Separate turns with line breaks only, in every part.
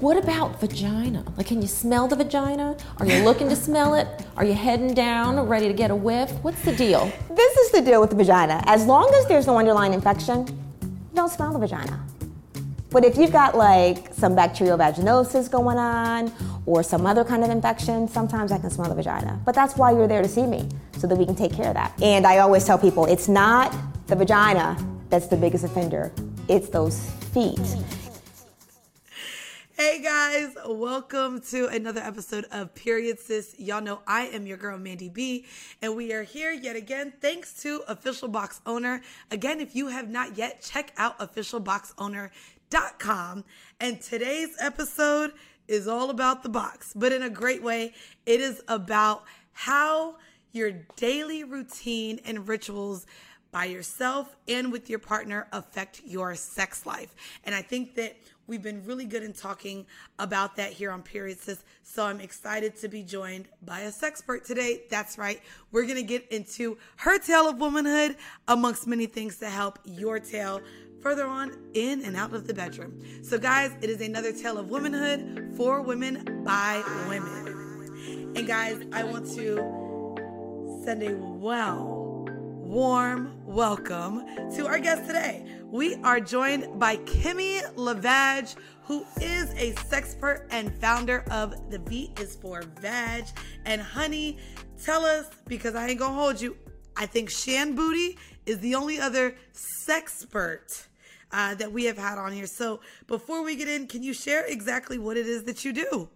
What about vagina? Like, can you smell the vagina? Are you looking to smell it? Are you heading down, ready to get a whiff? What's the deal?
This is the deal with the vagina. As long as there's no underlying infection, don't smell the vagina. But if you've got like some bacterial vaginosis going on or some other kind of infection, sometimes I can smell the vagina. But that's why you're there to see me, so that we can take care of that. And I always tell people it's not the vagina that's the biggest offender, it's those feet.
Hey guys, welcome to another episode of Period Sis. Y'all know I am your girl Mandy B, and we are here yet again thanks to Official Box Owner. Again, if you have not yet, check out officialboxowner.com. And today's episode is all about the box, but in a great way. It is about how your daily routine and rituals by yourself and with your partner affect your sex life. And I think that we've been really good in talking about that here on Period Sis. So I'm excited to be joined by a sexpert today. That's right. We're going to get into her tale of womanhood amongst many things to help your tale further on in and out of the bedroom. So guys, it is another tale of womanhood for women by women. And guys, I want to send a well warm welcome to our guest today. We are joined by Kimmy Lavage, who is a sexpert and founder of The V is for Vag. And honey, tell us, because I ain't gonna hold you, I think Shan Boodram is the only other sexpert uh, that we have had on here. So before we get in, can you share exactly what it is that you do?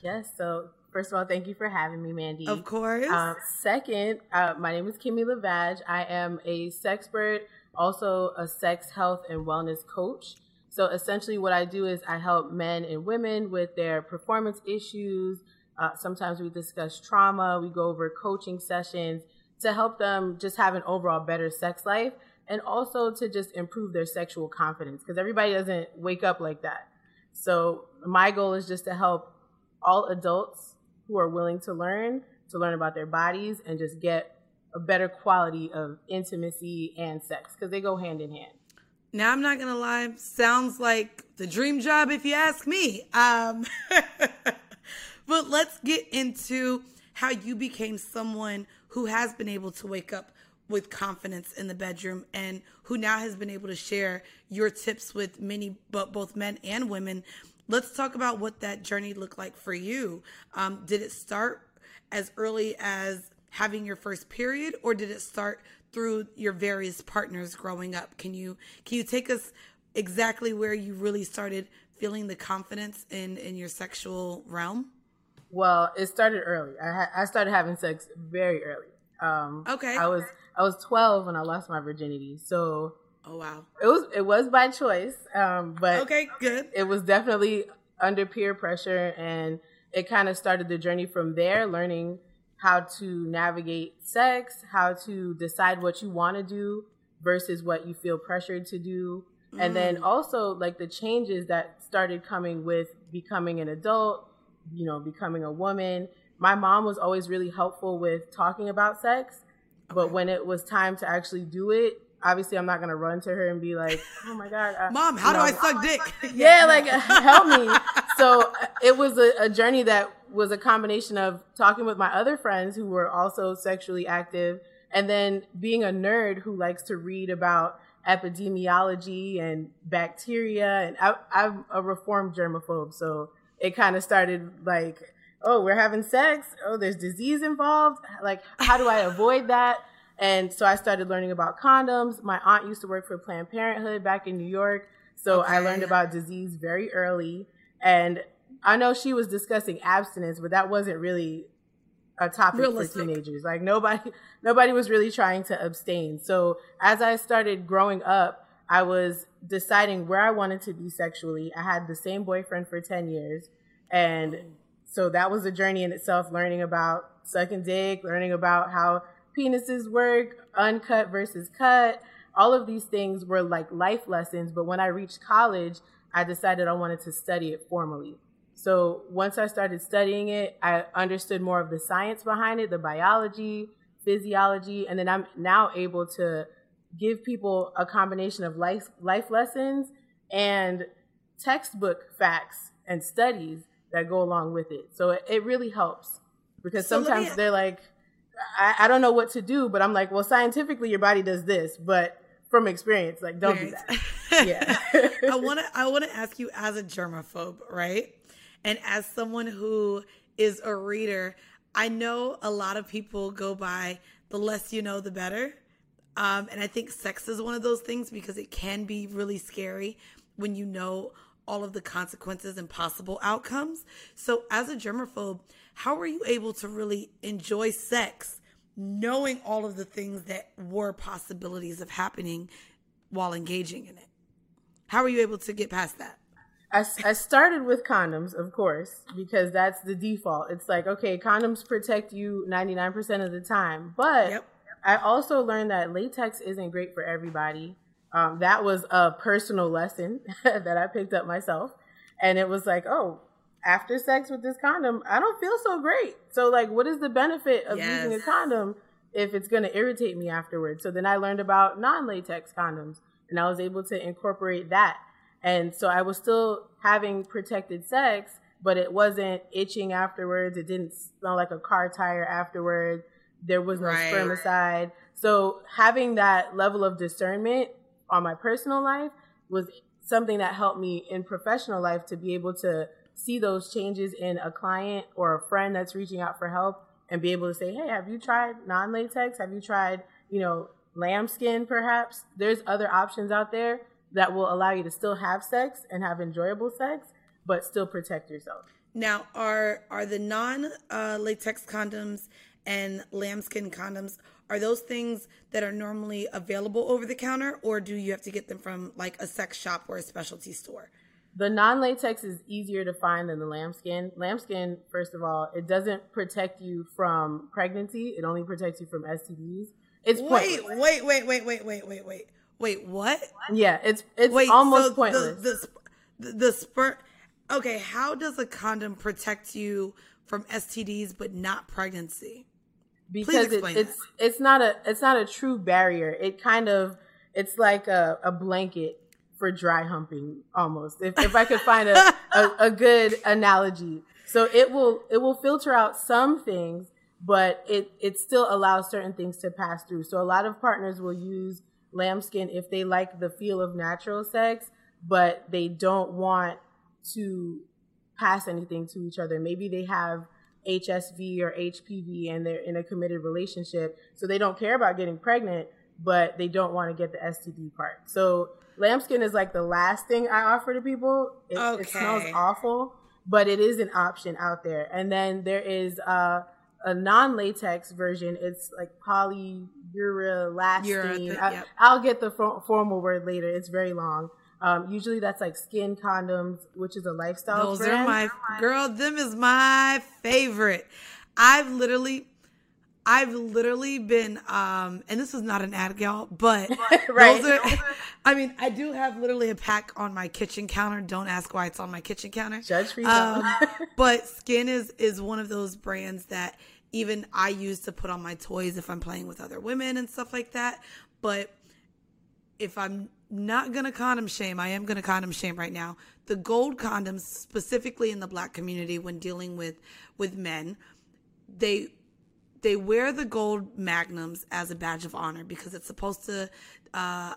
Yes, so First of all, thank you for having me, Mandy.
Of course.
Uh, second, uh, my name is Kimmy Lavage. I am a sex sexpert, also a sex health and wellness coach. So essentially, what I do is I help men and women with their performance issues. Uh, sometimes we discuss trauma. We go over coaching sessions to help them just have an overall better sex life and also to just improve their sexual confidence because everybody doesn't wake up like that. So my goal is just to help all adults who are willing to learn, to learn about their bodies and just get a better quality of intimacy and sex because they go hand in hand.
Now, I'm not going to lie, sounds like the dream job if you ask me. Um, but let's get into how you became someone who has been able to wake up with confidence in the bedroom and who now has been able to share your tips with many but both men and women let's talk about what that journey looked like for you. Um, did it start as early as having your first period, or did it start through your various partners growing up? Can you can you take us exactly where you really started feeling the confidence in in your sexual realm?
Well, it started early. I ha- I started having sex very early. Um,
okay.
I was I was 12 when I lost my virginity. So
Oh wow.
It was it was by choice, um, but
okay, good.
It was definitely under peer pressure, and it kind of started the journey from there, learning how to navigate sex, how to decide what you want to do versus what you feel pressured to do, mm. and then mm. also like the changes that started coming with becoming an adult, you know, becoming a woman. My mom was always really helpful with talking about sex, okay. but when it was time to actually do it, obviously I'm not gonna run to her and be like, "Oh my god,
I, uh, mom, how do know, I suck dick?"
yeah, like help me. So uh, it was a, a, journey that was a combination of talking with my other friends who were also sexually active, and then being a nerd who likes to read about epidemiology and bacteria. And I, I'm a reformed germaphobe, so it kind of started like. Oh, we're having sex. Oh, there's disease involved. Like, how do I avoid that? And so I started learning about condoms. My aunt used to work for Planned Parenthood back in New York. So okay. I learned about disease very early. And I know she was discussing abstinence, but that wasn't really a topic Realistic. for teenagers. Like nobody nobody was really trying to abstain. So as I started growing up, I was deciding where I wanted to be sexually. I had the same boyfriend for 10 years. And so that was a journey in itself, learning about sucking dick, learning about how penises work, uncut versus cut. All of these things were like life lessons. But when I reached college, I decided I wanted to study it formally. So once I started studying it, I understood more of the science behind it, the biology, physiology, and then I'm now able to give people a combination of life life lessons and textbook facts and studies that go along with it. So it, it really helps because
So
sometimes
me-
they're like, I, I don't know what to do, but I'm like, well, scientifically, your body does this, but from experience, like, don't do that. Yeah.
I want to I want to ask you as a germaphobe, right? And as someone who is a reader, I know a lot of people go by the less you know the better. Um, and I think sex is one of those things because it can be really scary when you know all of the consequences and possible outcomes. So, as a germaphobe, how were you able to really enjoy sex knowing all of the things that were possibilities of happening while engaging in it? How were you able to get past that?
I, I started with condoms, of course, because that's the default. It's like, okay, condoms protect you 99% of the time. But
Yep.
I also learned that latex isn't great for everybody. Um, that was a personal lesson that I picked up myself. And it was like, oh, after sex with this condom, I don't feel so great. So, like, what is the benefit of using a condom if it's going to irritate me afterwards? So then I learned about non latex condoms and I was able to incorporate that. And so I was still having protected sex, but it wasn't itching afterwards. It didn't smell like a car tire afterwards. There was no
Right.
spermicide. So having that level of discernment on my personal life was something that helped me in professional life to be able to see those changes in a client or a friend that's reaching out for help and be able to say, Hey, have you tried non latex? Have you tried, you know, lambskin perhaps? There's other options out there that will allow you to still have sex and have enjoyable sex, but still protect yourself.
Now, are are the non uh, latex condoms and lambskin condoms are those things that are normally available over the counter, or do you have to get them from like a sex shop or a specialty store?
The non latex is easier to find than the lambskin. Lambskin, first of all, it doesn't protect you from pregnancy, it only protects you from STDs. It's
Wait,
pointless.
wait, wait, wait, wait, wait, wait, wait, wait. What?
Yeah, it's it's
Wait,
almost
so
pointless.
The the, the, the sperm. Okay, how does a condom protect you from STDs but not pregnancy?
because it, it's it's not a it's not a true barrier. It kind of it's like a, a blanket for dry humping almost. If if I could find a, a, a good analogy. So it will it will filter out some things, but it it still allows certain things to pass through. So a lot of partners will use lambskin if they like the feel of natural sex, but they don't want to pass anything to each other. Maybe they have HSV or HPV and they're in a committed relationship, so they don't care about getting pregnant, but they don't want to get the STD part. So lambskin is like the last thing I offer to people. It, it smells awful, but it is an option out there. And then there is uh, a non-latex version. It's like polyurelastine.
Urethane,
I,
yep.
I'll get the fo- formal word later. It's very long. Um, usually that's like SKYN condoms, which is a lifestyle
Those
brand.
are my girl. Them is my favorite. I've literally, I've literally been, um, and this is not an ad, gal, but
Right.
those are. I mean, I do have literally a pack on my kitchen counter. Don't ask why it's on my kitchen counter.
Judge for
Um, but SKYN is is one of those brands that even I use to put on my toys if I'm playing with other women and stuff like that. But if I'm not gonna condom shame, I am gonna condom shame right now. The gold condoms, specifically in the black community, when dealing with with men, they they wear the gold magnums as a badge of honor because it's supposed to uh,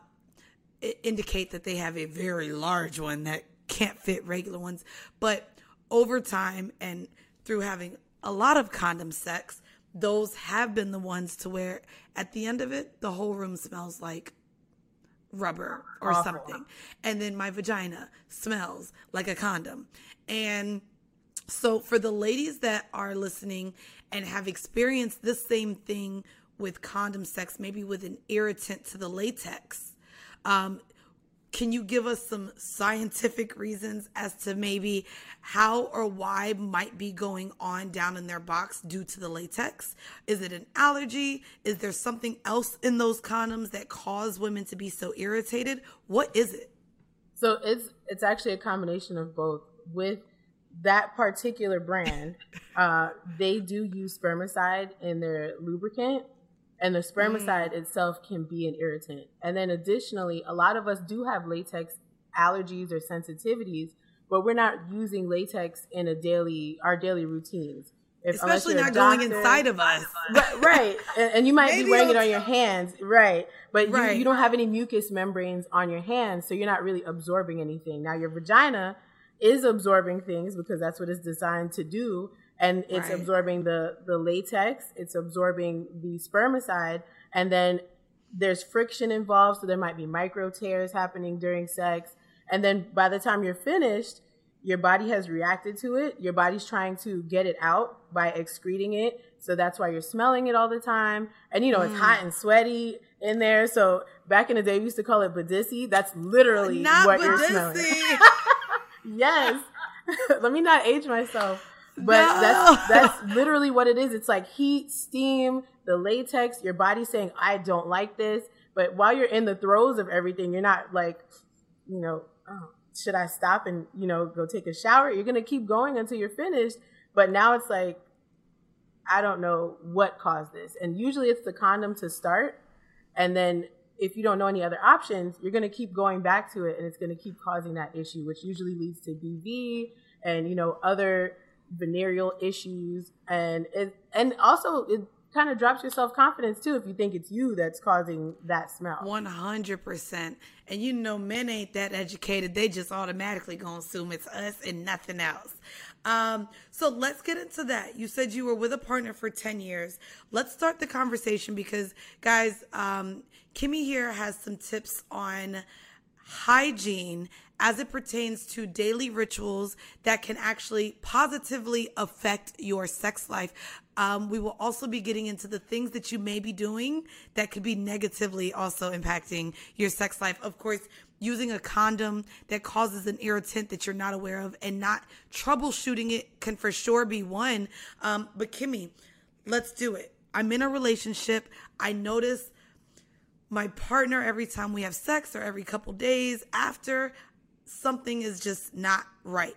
indicate that they have a very large one that can't fit regular ones. But over time and through having a lot of condom sex, those have been the ones to where at the end of it, the whole room smells like rubber or
Awful.
something. And then my vagina smells like a condom. And so, for the ladies that are listening and have experienced this same thing with condom sex, maybe with an irritant to the latex, um, can you give us some scientific reasons as to maybe how or why might be going on down in their box due to the latex? Is it an allergy? Is there something else in those condoms that cause women to be so irritated? What is it?
So it's it's actually a combination of both. With that particular brand, uh, they do use spermicide in their lubricant, and the spermicide itself can be an irritant. And then additionally, a lot of us do have latex allergies or sensitivities, but we're not using latex in a daily our daily routines. If,
Especially not
you're
going inside of us.
Right, right. And, and you might
Maybe
be wearing it on your hands, right? But you, you don't have any mucous membranes on your hands, so you're not really absorbing anything. Now your vagina is absorbing things because that's what it's designed to do, and it's
Right.
absorbing the the latex, it's absorbing the spermicide, and then there's friction involved, so there might be micro tears happening during sex, and then by the time you're finished, your body has reacted to it. Your body's trying to get it out by excreting it. So that's why you're smelling it all the time. And you know, it's hot mm. and sweaty in there. So back in the day, we used to call it badissi. That's literally
Not
what you're smelling. Yes. Let me not age myself. But
No.
that's that's literally what it is. It's like heat, steam, the latex, your body saying, I don't like this. But while you're in the throes of everything, you're not like, you know, oh, should I stop and, you know, go take a shower? You're gonna keep going until you're finished. But now it's like, I don't know what caused this. And usually it's the condom to start. And then if you don't know any other options, you're going to keep going back to it and it's going to keep causing that issue, which usually leads to BV and, you know, other venereal issues. And it, and also it kind of drops your self confidence too if you think it's you that's causing that smell.
One hundred percent. And you know, men ain't that educated. They just automatically gonna assume it's us and nothing else. Um, so let's get into that. You said you were with a partner for ten years. Let's start the conversation because, guys, um, Kimmy here has some tips on hygiene as it pertains to daily rituals that can actually positively affect your sex life. Um, we will also be getting into the things that you may be doing that could be negatively also impacting your sex life. Of course, using a condom that causes an irritant that you're not aware of and not troubleshooting it can for sure be one. Um, but Kimmy, let's do it. I'm in a relationship. I notice my partner every time we have sex or every couple days after something is just not right.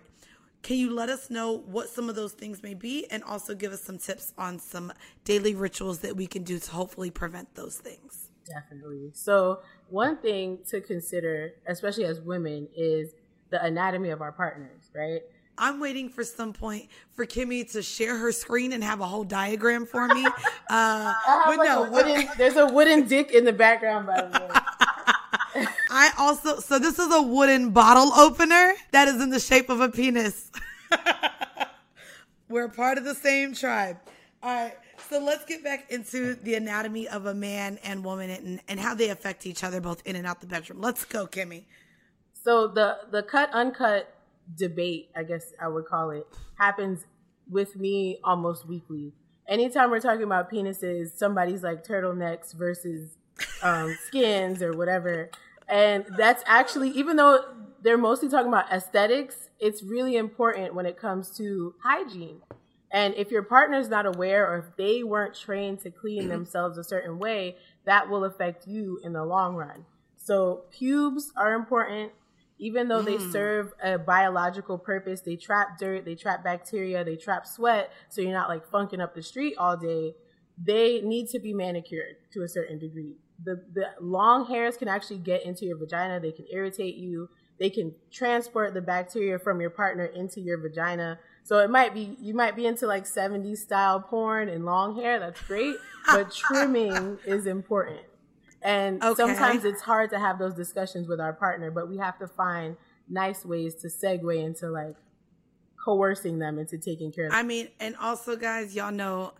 Can you let us know what some of those things may be and also give us some tips on some daily rituals that we can do to hopefully prevent those things?
Definitely. So, one thing to consider, especially as women, is the anatomy of our partners, right?
I'm waiting for some point for Kimmy to share her screen and have a whole diagram for me. Uh, but
like
no,
a wooden, there's a wooden dick in the background, by the way.
I also so this is a wooden bottle opener that is in the shape of a penis. We're part of the same tribe. All right. So let's get back into the anatomy of a man and woman and, and how they affect each other both in and out the bedroom. Let's go, Kimmy.
So the the cut uncut debate, I guess I would call it, happens with me almost weekly. Anytime we're talking about penises, somebody's like turtlenecks versus um, skins or whatever, and that's actually even though they're mostly talking about aesthetics, it's really important when it comes to hygiene. And if your partner's not aware or if they weren't trained to clean themselves a certain way, that will affect you in the long run. So pubes are important. Even though they mm. serve a biological purpose, they trap dirt, they trap bacteria, they trap sweat, so you're not like funking up the street all day. They need to be manicured to a certain degree. The the long hairs can actually get into your vagina, they can irritate you, they can transport the bacteria from your partner into your vagina. So it might be you might be into like 70s style porn and long hair, that's great, but trimming is important. And
Okay.
sometimes it's hard to have those discussions with our partner, but we have to find nice ways to segue into like coercing them into taking care of
I mean, and also, guys, y'all know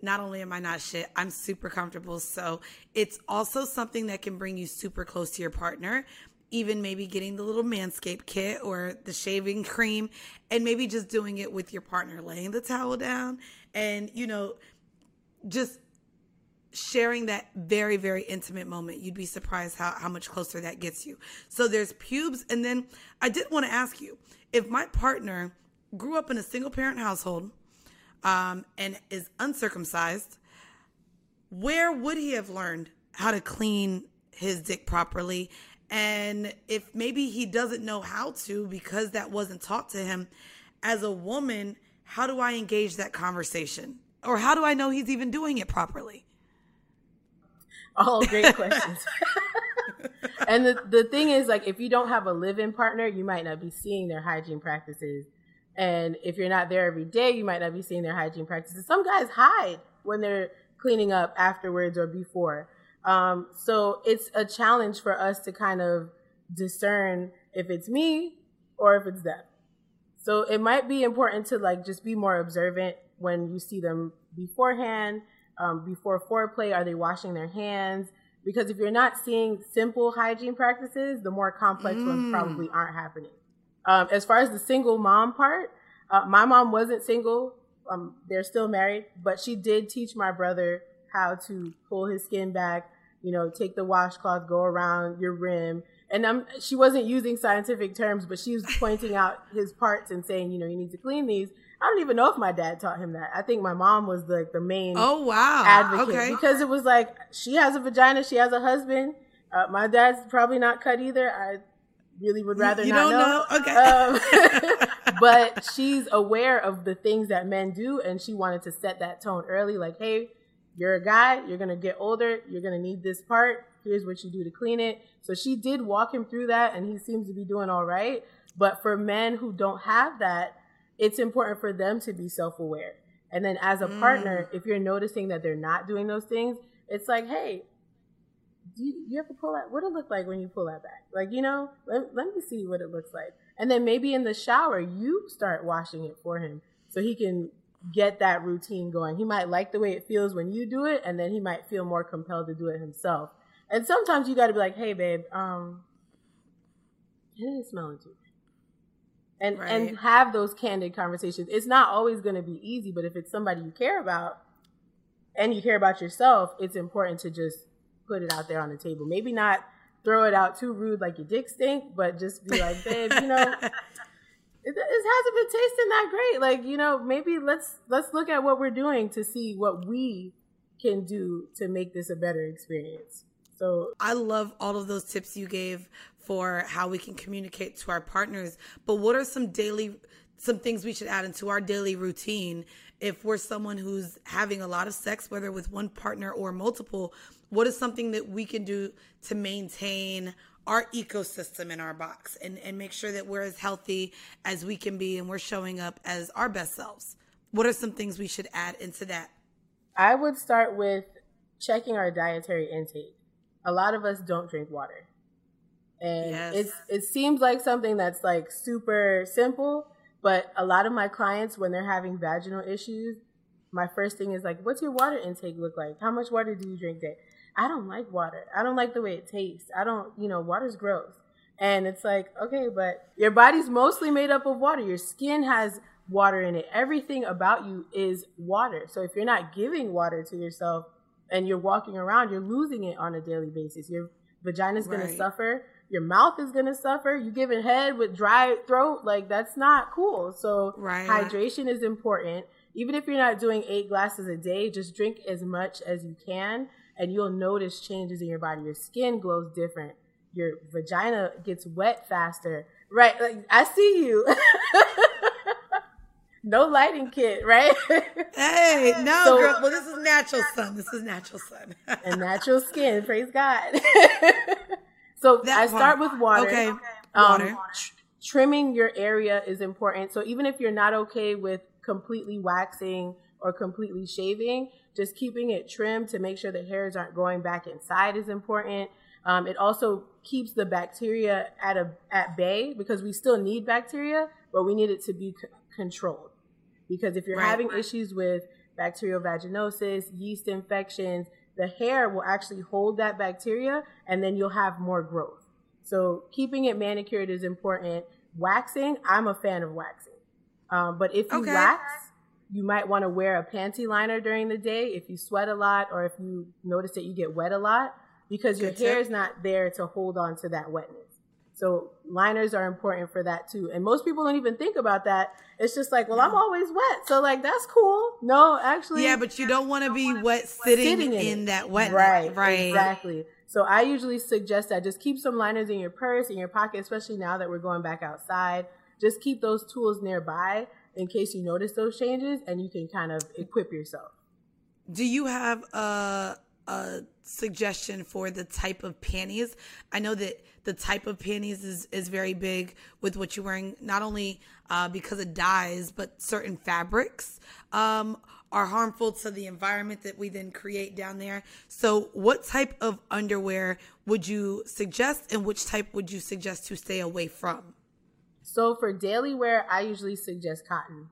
not only am I not shit, I'm super comfortable. So it's also something that can bring you super close to your partner. Even maybe getting the little manscape kit or the shaving cream, and maybe just doing it with your partner, laying the towel down, and you know, just sharing that very, very intimate moment. You'd be surprised how, how much closer that gets you. So there's pubes. And then I did want to ask you if my partner grew up in a single parent household um, and is uncircumcised, where would he have learned how to clean his dick properly? And if maybe he doesn't know how to because that wasn't taught to him, as a woman, how do I engage that conversation? Or how do I know he's even doing it properly?
All great questions. and the, the thing is, like, if you don't have a live in partner, you might not be seeing their hygiene practices. And if you're not there every day, you might not be seeing their hygiene practices. Some guys hide when they're cleaning up afterwards or before. Um, so it's a challenge for us to kind of discern if it's me or if it's them. So it might be important to like just be more observant when you see them beforehand, um, before foreplay. Are they washing their hands? Because if you're not seeing simple hygiene practices, the more complex mm. ones probably aren't happening. Um, as far as the single mom part, uh, my mom wasn't single. Um, they're still married, but she did teach my brother how to pull his skin back, you know, take the washcloth, go around your rim. And um, she wasn't using scientific terms, but she was pointing out his parts and saying, you know, you need to clean these. I don't even know if my dad taught him that. I think my mom was like the, the main
oh wow
advocate
okay.
because it was like she has a vagina, she has a husband. Uh, my dad's probably not cut either. I really would rather
you
not
know.
know.
Okay,
um, but she's aware of the things that men do, and she wanted to set that tone early. Like, hey, you're a guy, you're gonna get older, you're gonna need this part. Here's what you do to clean it. So she did walk him through that, and he seems to be doing all right. But for men who don't have that, it's important for them to be self aware. And then as a mm. partner, if you're noticing that they're not doing those things, it's like, hey, do you, you have to pull that? What it look like when you pull that back? Like, you know, let, let me see what it looks like. And then maybe in the shower, you start washing it for him so he can get that routine going. He might like the way it feels when you do it, and then he might feel more compelled to do it himself. And sometimes you got to be like, "Hey, babe, um, it is smelling too." And right. and have those candid conversations. It's not always going to be easy, but if it's somebody you care about and you care about yourself, it's important to just put it out there on the table. Maybe not throw it out too rude like your dick stink, but just be like, "Babe, you know, it, hasn't been tasting that great. Like, you know, maybe let's let's look at what we're doing to see what we can do to make this a better experience. So
I love all of those tips you gave for how we can communicate to our partners. But what are some daily some things we should add into our daily routine if we're someone who's having a lot of sex whether with one partner or multiple what is something that we can do to maintain our ecosystem in our box and, and make sure that we're as healthy as we can be and we're showing up as our best selves. What are some things we should add into that?
I would start with checking our dietary intake. A lot of us don't drink water. And yes. it's it seems like something that's like super simple, but a lot of my clients when they're having vaginal issues, my first thing is like, what's your water intake look like? How much water do you drink day? I don't like water. I don't like the way it tastes. I don't, you know, water's gross. And it's like, okay, but your body's mostly made up of water. Your skin has water in it. Everything about you is water. So if you're not giving water to yourself and you're walking around, you're losing it on a daily basis. Your vagina's right. going to suffer. Your mouth is going to suffer. You giving head with dry throat, like that's not cool. So right. hydration is important. Even if you're not doing eight glasses a day, just drink as much as you can and you'll notice changes in your body. Your skin glows different. Your vagina gets wet faster. Right. Like I see you. no lighting kit, right?
hey, no, so, girl. Well, this is natural sun. This is natural sun.
and natural skin. Praise God. so that I start with water.
Okay. Um,
water. Tr- trimming your area is important. So even if you're not okay with completely waxing or completely shaving, just keeping it trimmed to make sure the hairs aren't growing back inside is important. Um, it also keeps the bacteria at a at bay because we still need bacteria, but we need it to be c- controlled. Because if you're right. having issues with bacterial vaginosis, yeast infections, the hair will actually hold that bacteria, and then you'll have more growth. So keeping it manicured is important. Waxing, I'm a fan of waxing, um, but if you okay. wax you might want to wear a panty liner during the day if you sweat a lot or if you notice that you get wet a lot because your hair is not there to hold on to that wetness. So liners are important for that too. And most people don't even think about that. It's just like, well, I'm always wet. So like that's cool. No, actually
Yeah, but you don't want to be wet sitting, sitting in, in that wet.
Right.
Right.
Exactly. So I usually suggest that just keep some liners in your purse, in your pocket, especially now that we're going back outside. Just keep those tools nearby in case you notice those changes and you can kind of equip yourself.
Do you have a a suggestion for the type of panties. I know that the type of panties is, is very big with what you're wearing, not only uh, because of dyes, but certain fabrics um, are harmful to the environment that we then create down there. So, what type of underwear would you suggest, and which type would you suggest to stay away from?
So, for daily wear, I usually suggest cotton.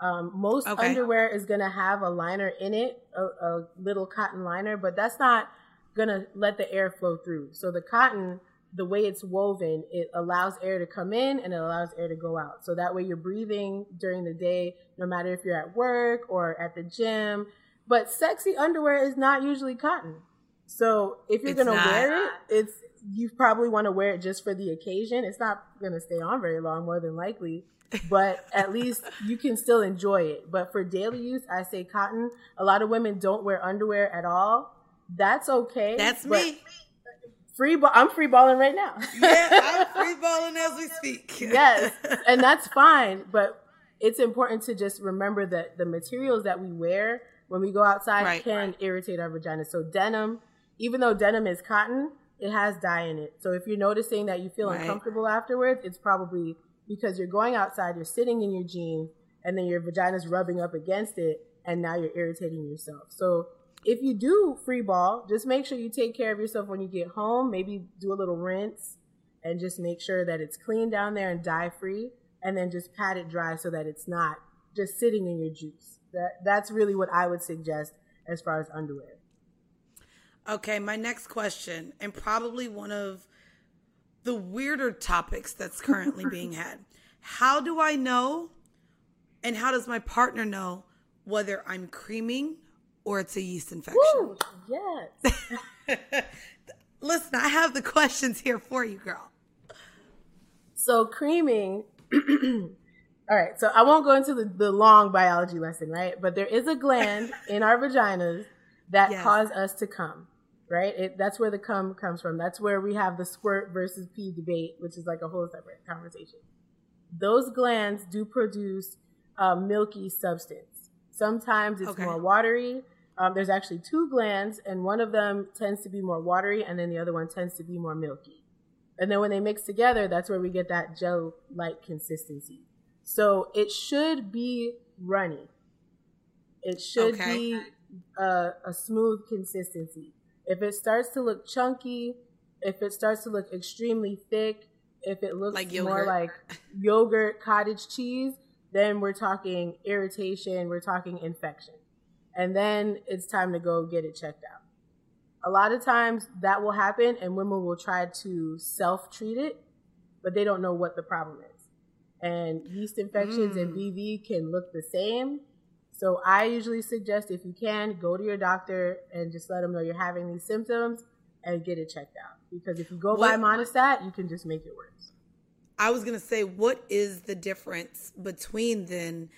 Um, most okay. underwear is going to have a liner in it, a, a, little cotton liner, but that's not going to let the air flow through. So the cotton, the way it's woven, it allows air to come in and it allows air to go out. So that way you're breathing during the day, no matter if you're at work or at the gym. But sexy underwear is not usually cotton. So if you're going to wear it, it's you probably want to wear it just for the occasion. It's not going to stay on very long, more than likely but at least you can still enjoy it. But for daily use, I say cotton. A lot of women don't wear underwear at all. That's okay.
That's me.
Free ball. I'm free balling right now.
yeah, I'm free balling as we speak.
yes, and that's fine. But it's important to just remember that the materials that we wear when we go outside right, can right. irritate our vagina. So denim, even though denim is cotton, it has dye in it. So if you're noticing that you feel right. uncomfortable afterwards, it's probably because you're going outside, you're sitting in your jeans, and then your vagina's rubbing up against it, and now you're irritating yourself. So if you do free ball, just make sure you take care of yourself when you get home. Maybe do a little rinse and just make sure that it's clean down there and dye free, and then just pat it dry so that it's not just sitting in your juice. That that's really what I would suggest as far as underwear.
Okay, my next question, and probably one of the weirder topics that's currently being had. How do I know and how does my partner know whether I'm creaming or it's a yeast infection?
Woo, yes.
Listen, I have the questions here for you, girl.
So, creaming. All right, so I won't go into the, the long biology lesson, right? But there is a gland in our vaginas that yes. cause us to come right? It, that's where the cum comes from. That's where we have the squirt versus pee debate, which is like a whole separate conversation. Those glands do produce a milky substance. Sometimes it's okay. more watery. Um, there's actually two glands, and one of them tends to be more watery, and then the other one tends to be more milky. And then when they mix together, that's where we get that gel like consistency. So it should be runny. It should okay. be a, a smooth consistency. If it starts to look chunky, if it starts to look extremely thick, if it looks like more like yogurt, cottage cheese, then we're talking irritation, we're talking infection. And then it's time to go get it checked out. A lot of times that will happen and women will try to self treat it, but they don't know what the problem is. And yeast infections mm. and BV can look the same, so I usually suggest if you can, go to your doctor and just let them know you're having these symptoms and get it checked out. Because if you go what, by Monistat, you can just make it worse.
I was gonna say, what is the difference between then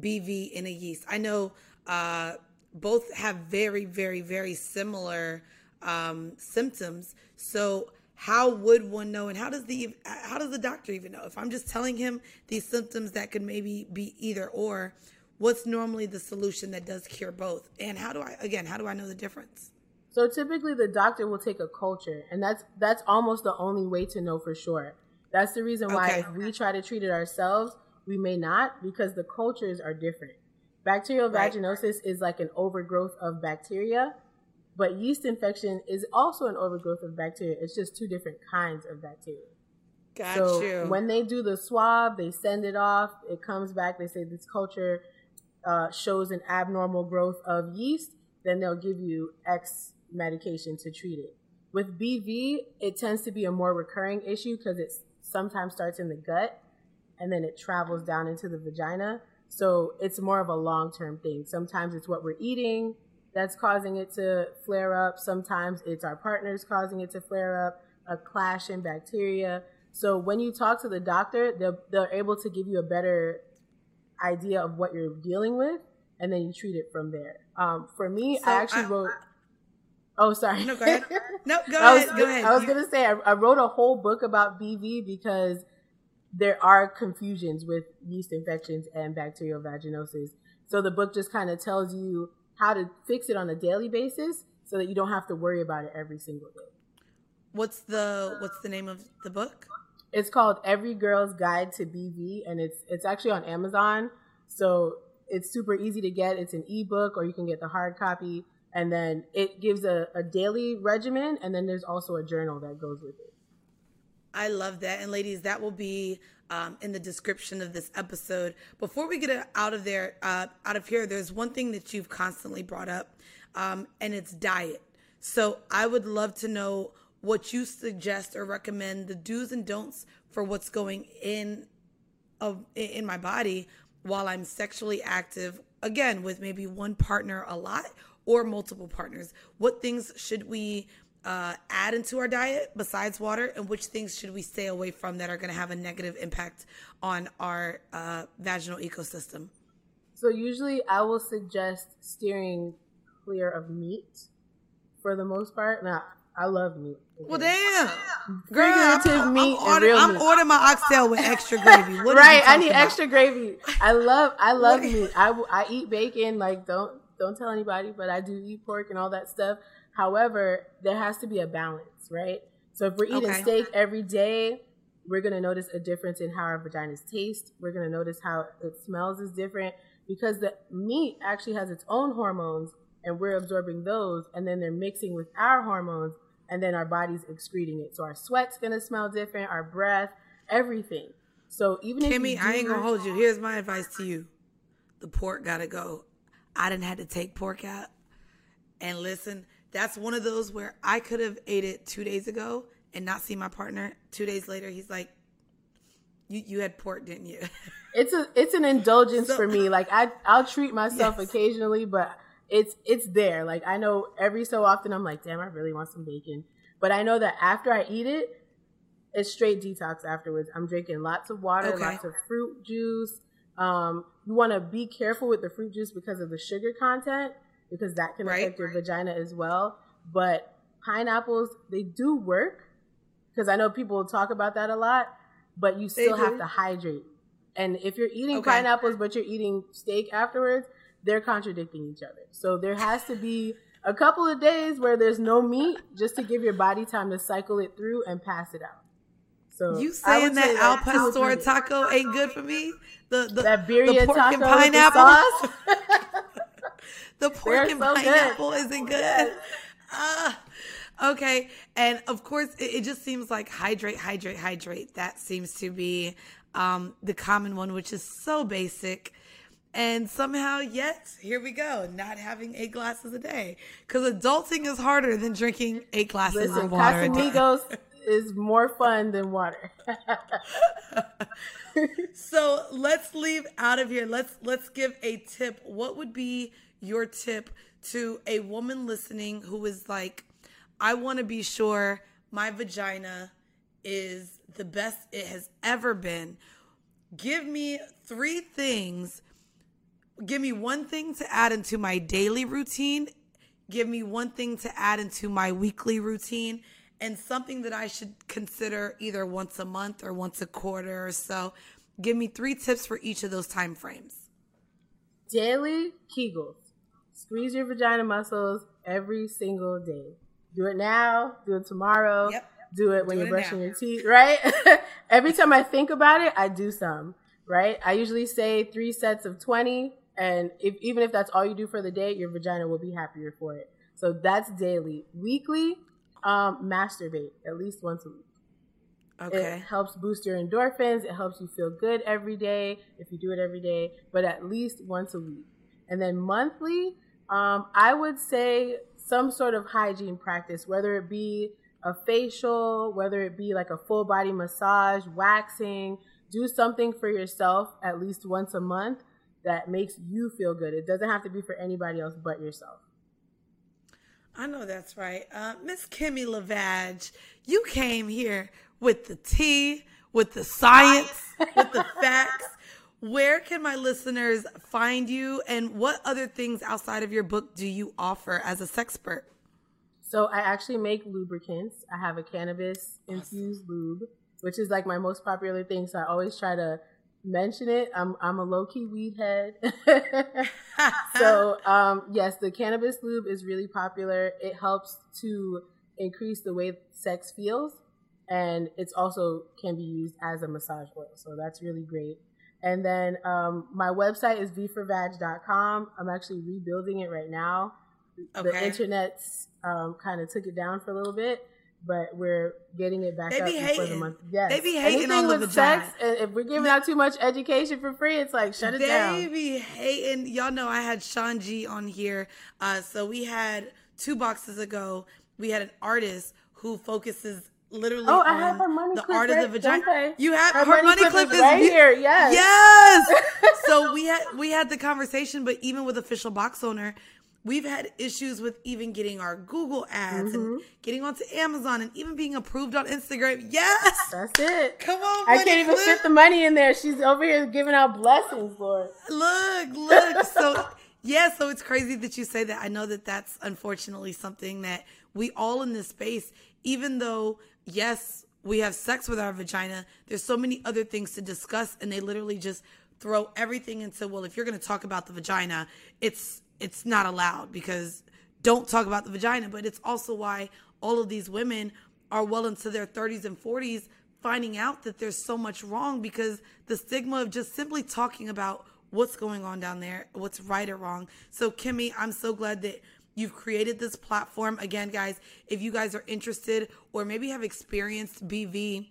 BV and a yeast? I know uh, both have very, very, very similar um, symptoms. So how would one know and how does the how does the doctor even know if i'm just telling him these symptoms that could maybe be either or what's normally the solution that does cure both? And how do I again, how do I know the difference?
So typically the doctor will take a culture and that's that's almost the only way to know for sure. That's the reason why okay. if we try to treat it ourselves, we may not because the cultures are different. Bacterial right. vaginosis is like an overgrowth of bacteria, but yeast infection is also an overgrowth of bacteria. It's just two different kinds of bacteria.
Got
so
you.
when they do the swab, they send it off. It comes back. They say this culture uh, shows an abnormal growth of yeast, then they'll give you X medication to treat it. With BV, it tends to be a more recurring issue because it sometimes starts in the gut and then it travels down into the vagina. So it's more of a long term thing. Sometimes it's what we're eating that's causing it to flare up. Sometimes it's our partners causing it to flare up, a clash in bacteria. So when you talk to the doctor, they're, they're able to give you a better idea of what you're dealing with, and then you treat it from there. Um, for me, so I actually I, wrote. oh, sorry.
No, go ahead. No, go ahead.
Was,
go ahead.
I was gonna say I, I wrote a whole book about BV because there are confusions with yeast infections and bacterial vaginosis. So the book just kind of tells you how to fix it on a daily basis so that you don't have to worry about it every single day.
What's the what's the name of the book?
It's called Every Girl's Guide to BV, and it's it's actually on Amazon. So it's super easy to get. It's an ebook, or you can get the hard copy. And then it gives a, a daily regimen, and then there's also a journal that goes with it.
I love that. And ladies, that will be um, in the description of this episode. Before we get out of there, uh, out of here, there's one thing that you've constantly brought up, um, and it's diet. So I would love to know what you suggest or recommend the do's and don'ts for what's going in of in my body while I'm sexually active. Again, with maybe one partner a lot or multiple partners. What things should we uh, add into our diet besides water, and which things should we stay away from that are going to have a negative impact on our uh, vaginal ecosystem?
So usually, I will suggest steering clear of meat for the most part. Now, I love meat.
Well, damn.
Girl, Figurative
I'm,
meat
I'm,
and
order,
real
I'm
meat.
ordering my oxtail with extra gravy. What
right, I need
about?
extra gravy. I love, I love meat. I eat bacon. Like, don't don't tell anybody, but I do eat pork and all that stuff. However, there has to be a balance, right? So if we're eating
Okay.
steak every day, we're gonna notice a difference in how our vaginas taste. We're gonna notice how it smells is different because the meat actually has its own hormones, and we're absorbing those, and then they're mixing with our hormones, and then our body's excreting it. So our sweat's gonna smell different, our breath, everything. So even if
Kimmy, I ain't gonna hold you. Here's my advice to you: the pork gotta go. I didn't have to take pork out. And listen, that's one of those where I could have ate it two days ago and not see my partner. Two days later, he's like, "You you had pork, didn't you?"
it's a it's an indulgence
So-
for me. Like I I'll treat myself
Yes.
occasionally, but it's it's there. Like I know every so often I'm like, damn, I really want some bacon. But I know that after I eat it, it's straight detox afterwards. I'm drinking lots of water,
Okay.
lots of fruit juice. Um, you want to be careful with the fruit juice because of the sugar content, because that can
Right.
affect your vagina as well. But pineapples, they do work because I know people talk about that a lot, but you still have to hydrate. And if you're eating
Okay.
pineapples but you're eating steak afterwards, they're contradicting each other. So there has to be a couple of days where there's no meat just to give your body time to cycle it through and pass it out. So
You saying that
say
al
two or
pastor taco ain't good for me? The the,
that
the pork
taco
and pineapple.
sauce?
the pork
They're
and
so good.
pineapple isn't good. Ah, okay, and of course, it, it just seems like hydrate, hydrate, hydrate. That seems to be um, the common one, which is so basic. And somehow, yet here we go, not having eight glasses a day because adulting is harder than drinking eight glasses
Listen,
of water.
Casamigos is more fun than water.
So let's leave out of here. Let's let's give a tip. What would be your tip to a woman listening who is like, I want to be sure my vagina is the best it has ever been. Give me three things. Give me one thing to add into my daily routine. Give me one thing to add into my weekly routine and something that I should consider either once a month or once a quarter or so. Give me three tips for each of those time frames.
Daily Kegels. Squeeze your vagina muscles every single day. Do it now, do it tomorrow,
Yep.
do it when
Do
you're
it
brushing
now.
your teeth, right? every time I think about it, I do some, right? I usually say three sets of 20, and if, even if that's all you do for the day, your vagina will be happier for it. So that's daily. Weekly, um, masturbate at least once a week.
Okay.
It helps boost your endorphins. It helps you feel good every day if you do it every day, but at least once a week. And then monthly, um, I would say some sort of hygiene practice, whether it be a facial, whether it be like a full body massage, waxing. Do something for yourself at least once a month that makes you feel good. It doesn't have to be for anybody else but yourself.
I know that's right. Uh, Miss Kimmy Lavage, you came here with the tea, with the science, with the facts. Where can my listeners find you, and what other things outside of your book do you offer as a sexpert?
So I actually make lubricants. I have a cannabis infused lube, which is like my most popular thing. So I always try to mention it. I'm I'm a low key weed head. so um, yes, the cannabis lube is really popular. It helps to increase the way sex feels, and it's also can be used as a massage oil. So that's really great. And then um, my website is vforvag.com. I'm actually rebuilding it right now.
Okay.
The internet's um, kind of took it down for a little bit, but we're getting it back
They
up
be
before the month. Yes.
They be hating
Anything
on the
with
vagina.
sex, and if we're giving out too much education for free, it's like shut it
they
down.
be hating. Y'all know I had Sean G on here. Uh, so we had two boxes ago. We had an artist who focuses literally
Oh, I have her money
the
clip
art
right-
of the vagina. You have her,
Her
money,
money
clip,
clip is
is
right here, yes.
Yes. so we had we had the conversation, but even with official box owner, we've had issues with even getting our Google ads
Mm-hmm.
and getting onto Amazon and even being approved on Instagram. Yes.
That's it.
Come on,
I can't even fit the money in there. She's over here giving out blessings, Lord.
Look, look. So, yeah, so it's crazy that you say that. I know that that's unfortunately something that we all in this space, even though, yes, we have sex with our vagina, there's so many other things to discuss, and they literally just throw everything into, well, if you're going to talk about the vagina, it's it's not allowed because don't talk about the vagina. But it's also why all of these women are well into their 30s and 40s finding out that there's so much wrong because the stigma of just simply talking about what's going on down there, what's right or wrong. So, Kimmy, I'm so glad that you've created this platform. Again, guys, if you guys are interested or maybe have experienced BV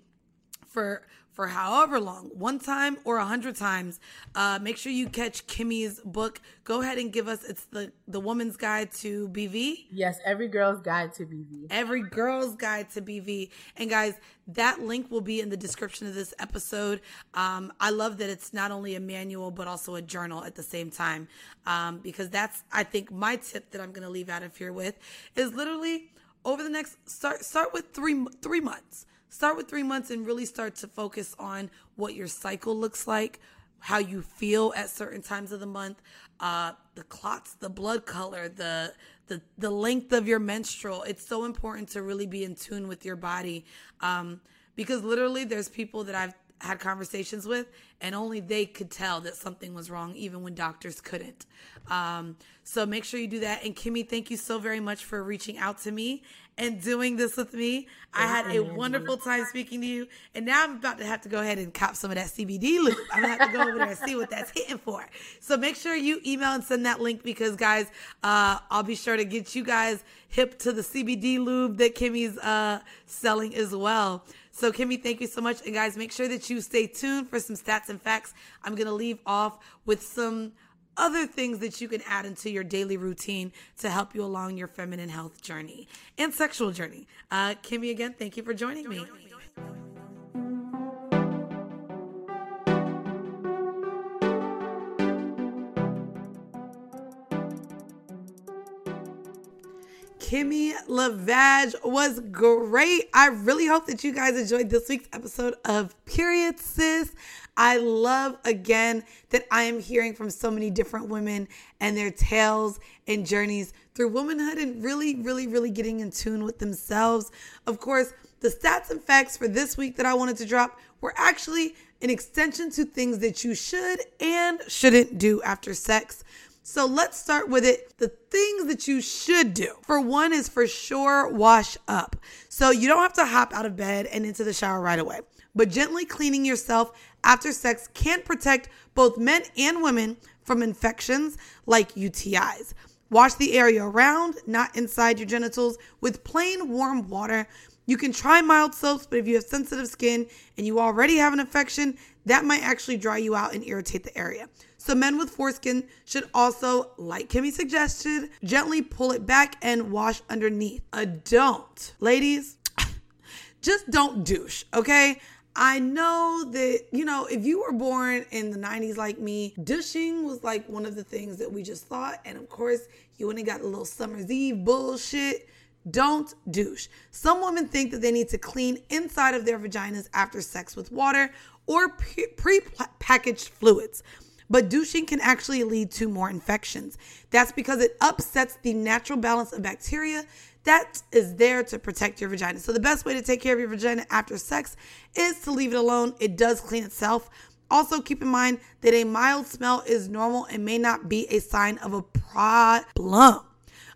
for for however long, one time or a hundred times, uh, make sure you catch Kimmy's book. Go ahead and give us it's the the Woman's Guide to BV.
Yes, every girl's guide to BV.
Every girl's guide to BV. And guys, that link will be in the description of this episode. Um, I love that it's not only a manual, but also a journal at the same time. Um, because that's, I think, my tip that I'm going to leave out of here with is literally over the next, start, start with three, three months. Start with three months and really start to focus on what your cycle looks like, how you feel at certain times of the month, uh, the clots, the blood color, the the the length of your menstrual. It's so important to really be in tune with your body, um, because literally there's people that I've had conversations with, and only they could tell that something was wrong, even when doctors couldn't. Um, so make sure you do that. And Kimmy, thank you so very much for reaching out to me and doing this with me. I had a wonderful time speaking to you, and now I'm about to have to go ahead and cop some of that CBD lube. I'm gonna have to go over there and see what that's hitting for. So make sure you email and send that link because, guys, uh, I'll be sure to get you guys hip to the CBD lube that Kimmy's uh, selling as well. So, Kimmy, thank you so much. And, guys, make sure that you stay tuned for some stats and facts. I'm going to leave off with some other things that you can add into your daily routine to help you along your feminine health journey and sexual journey. Uh, Kimmy, again, thank you for joining me. Kimmy Lavage was great. I really hope that you guys enjoyed this week's episode of Period Sis. I love again that I am hearing from so many different women and their tales and journeys through womanhood and really, really, really getting in tune with themselves. Of course, the stats and facts for this week that I wanted to drop were actually an extension to things that you should and shouldn't do after sex. So let's start with it. The things that you should do. For one is for sure wash up. So you don't have to hop out of bed and into the shower right away. But gently cleaning yourself after sex can protect both men and women from infections like UTIs. Wash the area around, not inside your genitals, with plain warm water. You can try mild soaps, but if you have sensitive skin and you already have an infection, that might actually dry you out and irritate the area. So, men with foreskin should also, like Kimmy suggested, gently pull it back and wash underneath. A don't. Ladies, just don't douche, okay? I know that, you know, if you were born in the 90s like me, douching was like one of the things that we just thought. And of course, you and got a little summer's eve bullshit. Don't douche. Some women think that they need to clean inside of their vaginas after sex with water or pre packaged fluids. But douching can actually lead to more infections. That's because it upsets the natural balance of bacteria that is there to protect your vagina. So, the best way to take care of your vagina after sex is to leave it alone. It does clean itself. Also, keep in mind that a mild smell is normal and may not be a sign of a problem.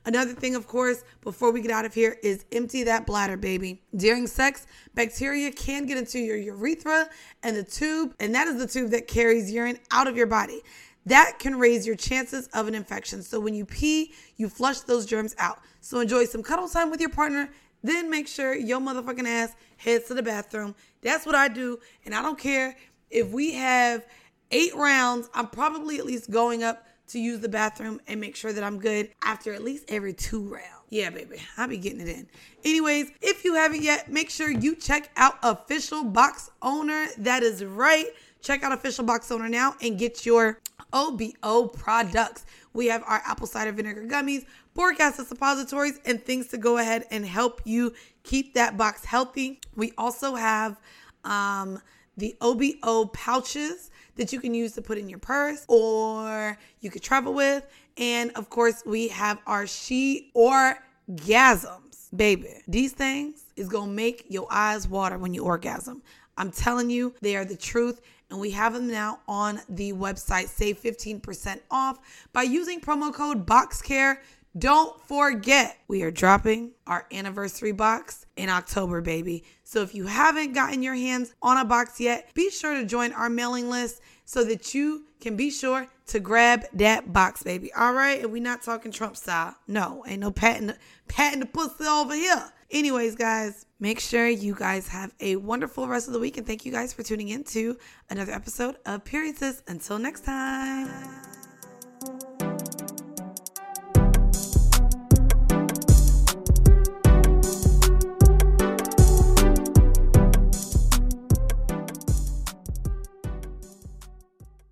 Another thing, of course, before we get out of here is empty that bladder, baby. During sex, bacteria can get into your urethra and the tube, and that is the tube that carries urine out of your body. That can raise your chances of an infection. So when you pee, you flush those germs out. So enjoy some cuddle time with your partner, then make sure your motherfucking ass heads to the bathroom. That's what I do, and I don't care if we have eight rounds, I'm probably at least going up to use the bathroom and make sure that I'm good after at least every two rounds. Yeah, baby, I'll be getting it in. Anyways, if you haven't yet, make sure you check out Official Box Owner. That is right. Check out Official Box Owner now and get your OBO products. We have our apple cider vinegar gummies, boric acid suppositories, and things to go ahead and help you keep that box healthy. We also have um, the OBO pouches that you can use to put in your purse or you could travel with. And of course, we have our she orgasms, baby. These things is gonna make your eyes water when you orgasm. I'm telling you, they are the truth. And we have them now on the website. Save 15% off by using promo code BOXCARE. Don't forget, we are dropping our anniversary box in October, baby. So if you haven't gotten your hands on a box yet, be sure to join our mailing list so that you can be sure to grab that box, baby. All right, and we're not talking Trump style. No, ain't no patting patting the pussy over here. Anyways, guys, make sure you guys have a wonderful rest of the week, and thank you guys for tuning in to another episode of Sis. Until next time.